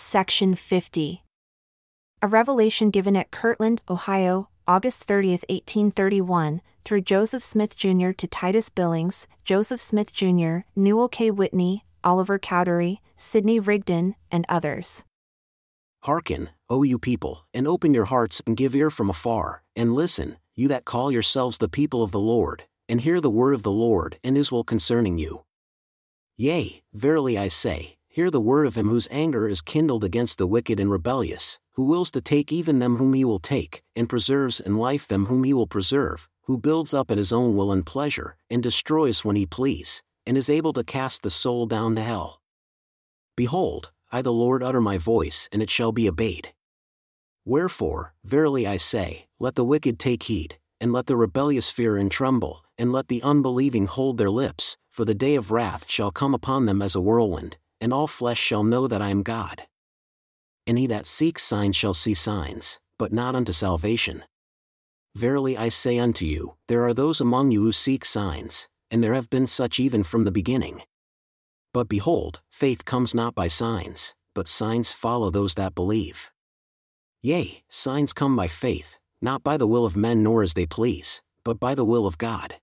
Section 50. A revelation given at Kirtland, Ohio, August 30, 1831, through Joseph Smith Jr. to Titus Billings, Joseph Smith Jr., Newell K. Whitney, Oliver Cowdery, Sidney Rigdon, and others. Hearken, O you people, and open your hearts and give ear from afar, and listen, you that call yourselves the people of the Lord, and hear the word of the Lord and his will concerning you. Yea, verily I say, hear the word of him whose anger is kindled against the wicked and rebellious, who wills to take even them whom he will take, and preserves in life them whom he will preserve, who builds up at his own will and pleasure, and destroys when he please, and is able to cast the soul down to hell. Behold, I the Lord utter my voice, and it shall be obeyed. Wherefore, verily I say, let the wicked take heed, and let the rebellious fear and tremble, and let the unbelieving hold their lips, for the day of wrath shall come upon them as a whirlwind, and all flesh shall know that I am God. And he that seeks signs shall see signs, but not unto salvation. Verily I say unto you, there are those among you who seek signs, and there have been such even from the beginning. But behold, faith comes not by signs, but signs follow those that believe. Yea, signs come by faith, not by the will of men nor as they please, but by the will of God.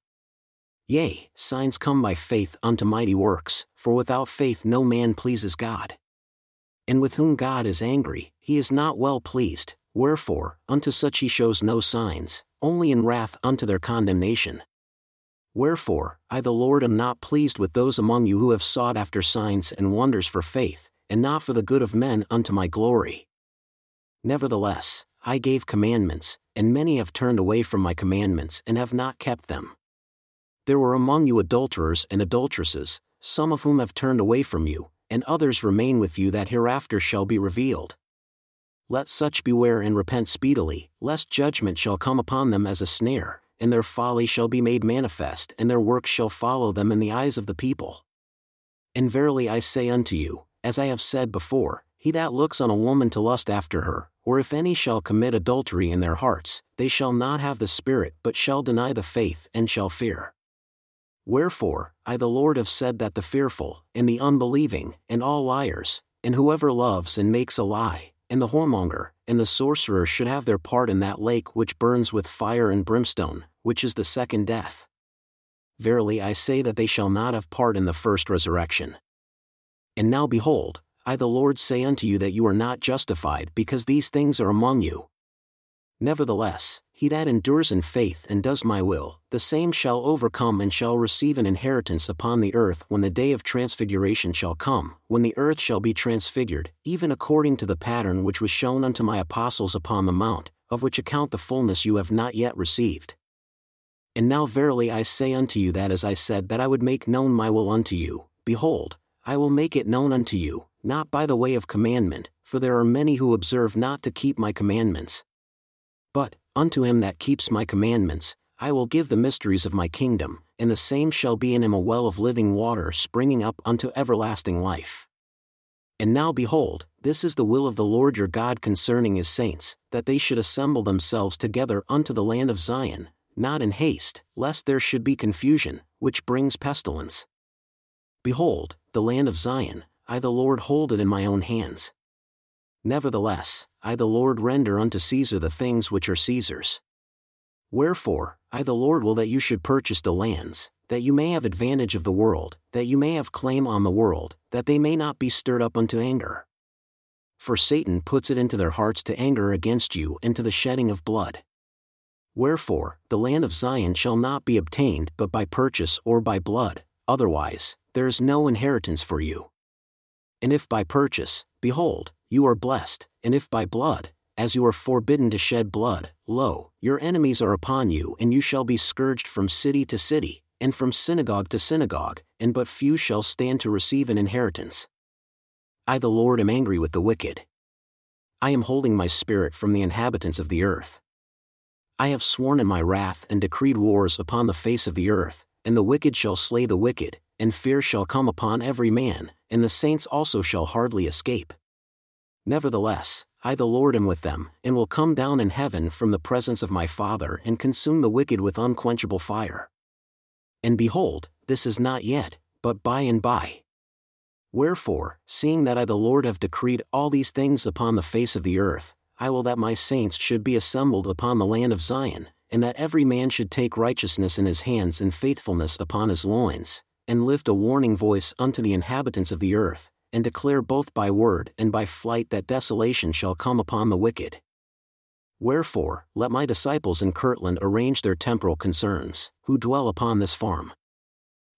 Yea, signs come by faith unto mighty works, for without faith no man pleases God. And with whom God is angry, he is not well pleased, wherefore, unto such he shows no signs, only in wrath unto their condemnation. Wherefore, I the Lord am not pleased with those among you who have sought after signs and wonders for faith, and not for the good of men unto my glory. Nevertheless, I gave commandments, and many have turned away from my commandments and have not kept them. There were among you adulterers and adulteresses, some of whom have turned away from you, and others remain with you that hereafter shall be revealed. Let such beware and repent speedily, lest judgment shall come upon them as a snare, and their folly shall be made manifest, and their works shall follow them in the eyes of the people. And verily I say unto you, as I have said before, he that looks on a woman to lust after her, or if any shall commit adultery in their hearts, they shall not have the Spirit but shall deny the faith and shall fear. Wherefore, I the Lord have said that the fearful, and the unbelieving, and all liars, and whoever loves and makes a lie, and the whoremonger, and the sorcerer should have their part in that lake which burns with fire and brimstone, which is the second death. Verily I say that they shall not have part in the first resurrection. And now behold, I the Lord say unto you that you are not justified because these things are among you. Nevertheless, he that endures in faith and does my will, the same shall overcome and shall receive an inheritance upon the earth when the day of transfiguration shall come, when the earth shall be transfigured, even according to the pattern which was shown unto my apostles upon the mount, of which account the fullness you have not yet received. And now verily I say unto you that as I said that I would make known my will unto you, behold, I will make it known unto you, not by the way of commandment, for there are many who observe not to keep my commandments. But, Unto him that keeps my commandments, I will give the mysteries of my kingdom, and the same shall be in him a well of living water springing up unto everlasting life. And now behold, this is the will of the Lord your God concerning his saints, that they should assemble themselves together unto the land of Zion, not in haste, lest there should be confusion, which brings pestilence. Behold, the land of Zion, I the Lord hold it in my own hands. Nevertheless, I the Lord render unto Caesar the things which are Caesar's. Wherefore, I the Lord will that you should purchase the lands, that you may have advantage of the world, that you may have claim on the world, that they may not be stirred up unto anger. For Satan puts it into their hearts to anger against you and to the shedding of blood. Wherefore, the land of Zion shall not be obtained but by purchase or by blood, otherwise, there is no inheritance for you. And if by purchase, behold, you are blessed, and if by blood, as you are forbidden to shed blood, lo, your enemies are upon you, and you shall be scourged from city to city, and from synagogue to synagogue, and but few shall stand to receive an inheritance. I, the Lord, am angry with the wicked. I am holding my spirit from the inhabitants of the earth. I have sworn in my wrath and decreed wars upon the face of the earth, and the wicked shall slay the wicked, and fear shall come upon every man, and the saints also shall hardly escape. Nevertheless, I the Lord am with them, and will come down in heaven from the presence of my Father and consume the wicked with unquenchable fire. And behold, this is not yet, but by and by. Wherefore, seeing that I the Lord have decreed all these things upon the face of the earth, I will that my saints should be assembled upon the land of Zion, and that every man should take righteousness in his hands and faithfulness upon his loins, and lift a warning voice unto the inhabitants of the earth, and declare both by word and by flight that desolation shall come upon the wicked. Wherefore, let my disciples in Kirtland arrange their temporal concerns, who dwell upon this farm.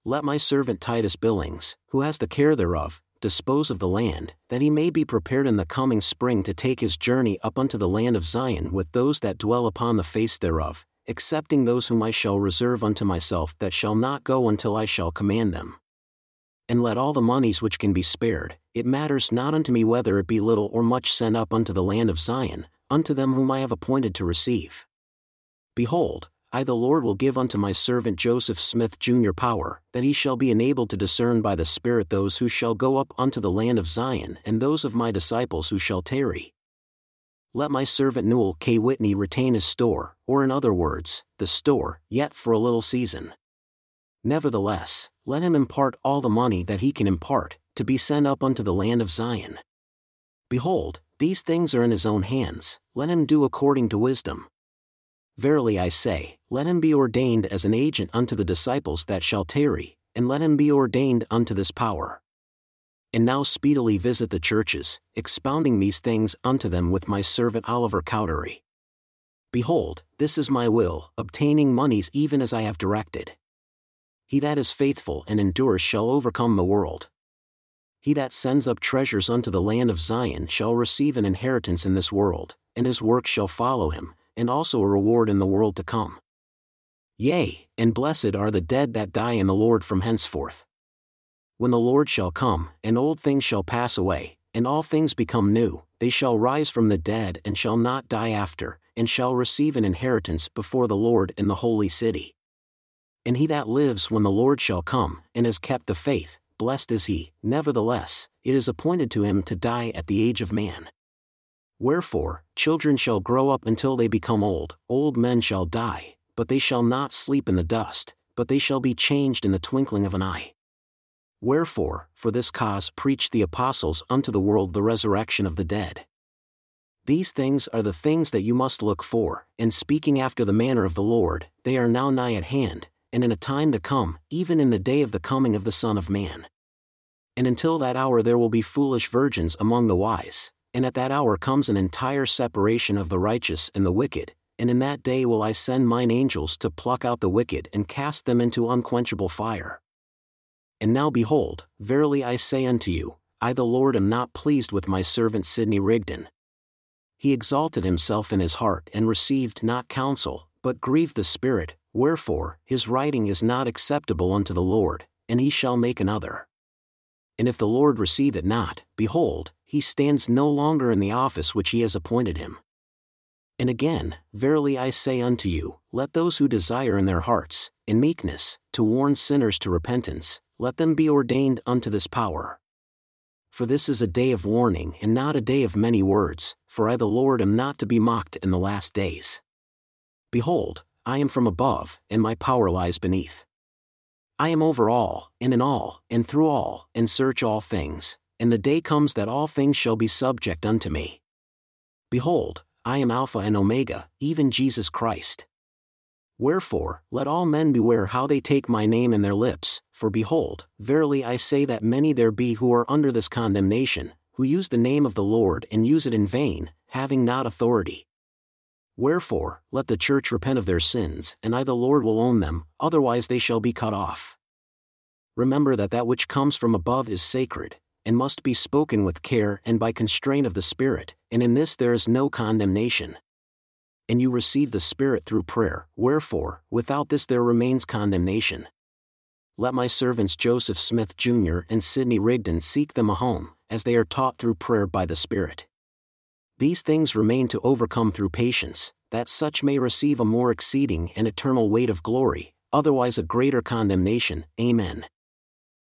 Let my servant Titus Billings, who has the care thereof, dispose of the land, that he may be prepared in the coming spring to take his journey up unto the land of Zion with those that dwell upon the face thereof, excepting those whom I shall reserve unto myself that shall not go until I shall command them. And let all the monies which can be spared, it matters not unto me whether it be little or much sent up unto the land of Zion, unto them whom I have appointed to receive. Behold, I the Lord will give unto my servant Joseph Smith Jr. power, that he shall be enabled to discern by the Spirit those who shall go up unto the land of Zion and those of my disciples who shall tarry. Let my servant Newell K. Whitney retain his store, or in other words, the store, yet for a little season. Nevertheless, let him impart all the money that he can impart, to be sent up unto the land of Zion. Behold, these things are in his own hands, let him do according to wisdom. Verily I say, let him be ordained as an agent unto the disciples that shall tarry, and let him be ordained unto this power. And now speedily visit the churches, expounding these things unto them with my servant Oliver Cowdery. Behold, this is my will, obtaining monies even as I have directed. He that is faithful and endures shall overcome the world. He that sends up treasures unto the land of Zion shall receive an inheritance in this world, and his work shall follow him, and also a reward in the world to come. Yea, and blessed are the dead that die in the Lord from henceforth. When the Lord shall come, and old things shall pass away, and all things become new, they shall rise from the dead and shall not die after, and shall receive an inheritance before the Lord in the holy city. And he that lives when the Lord shall come, and has kept the faith, blessed is he, nevertheless, it is appointed to him to die at the age of man. Wherefore, children shall grow up until they become old, old men shall die, but they shall not sleep in the dust, but they shall be changed in the twinkling of an eye. Wherefore, for this cause preached the apostles unto the world the resurrection of the dead. These things are the things that you must look for, and speaking after the manner of the Lord, they are now nigh at hand, and in a time to come, even in the day of the coming of the Son of Man. And until that hour there will be foolish virgins among the wise, and at that hour comes an entire separation of the righteous and the wicked, and in that day will I send mine angels to pluck out the wicked and cast them into unquenchable fire. And now behold, verily I say unto you, I the Lord am not pleased with my servant Sidney Rigdon. He exalted himself in his heart and received not counsel, but grieved the Spirit, Wherefore, his writing is not acceptable unto the Lord, and he shall make another. And if the Lord receive it not, behold, he stands no longer in the office which he has appointed him. And again, verily I say unto you, let those who desire in their hearts, in meekness, to warn sinners to repentance, let them be ordained unto this power. For this is a day of warning and not a day of many words, for I the Lord am not to be mocked in the last days. Behold, I am from above, and my power lies beneath. I am over all, and in all, and through all, and search all things, and the day comes that all things shall be subject unto me. Behold, I am Alpha and Omega, even Jesus Christ. Wherefore, let all men beware how they take my name in their lips, for behold, verily I say that many there be who are under this condemnation, who use the name of the Lord and use it in vain, having not authority. Wherefore, let the church repent of their sins, and I the Lord will own them, otherwise they shall be cut off. Remember that that which comes from above is sacred, and must be spoken with care and by constraint of the Spirit, and in this there is no condemnation. And you receive the Spirit through prayer, wherefore, without this there remains condemnation. Let my servants Joseph Smith Jr. and Sidney Rigdon seek them a home, as they are taught through prayer by the Spirit. These things remain to overcome through patience, that such may receive a more exceeding and eternal weight of glory, otherwise a greater condemnation. Amen.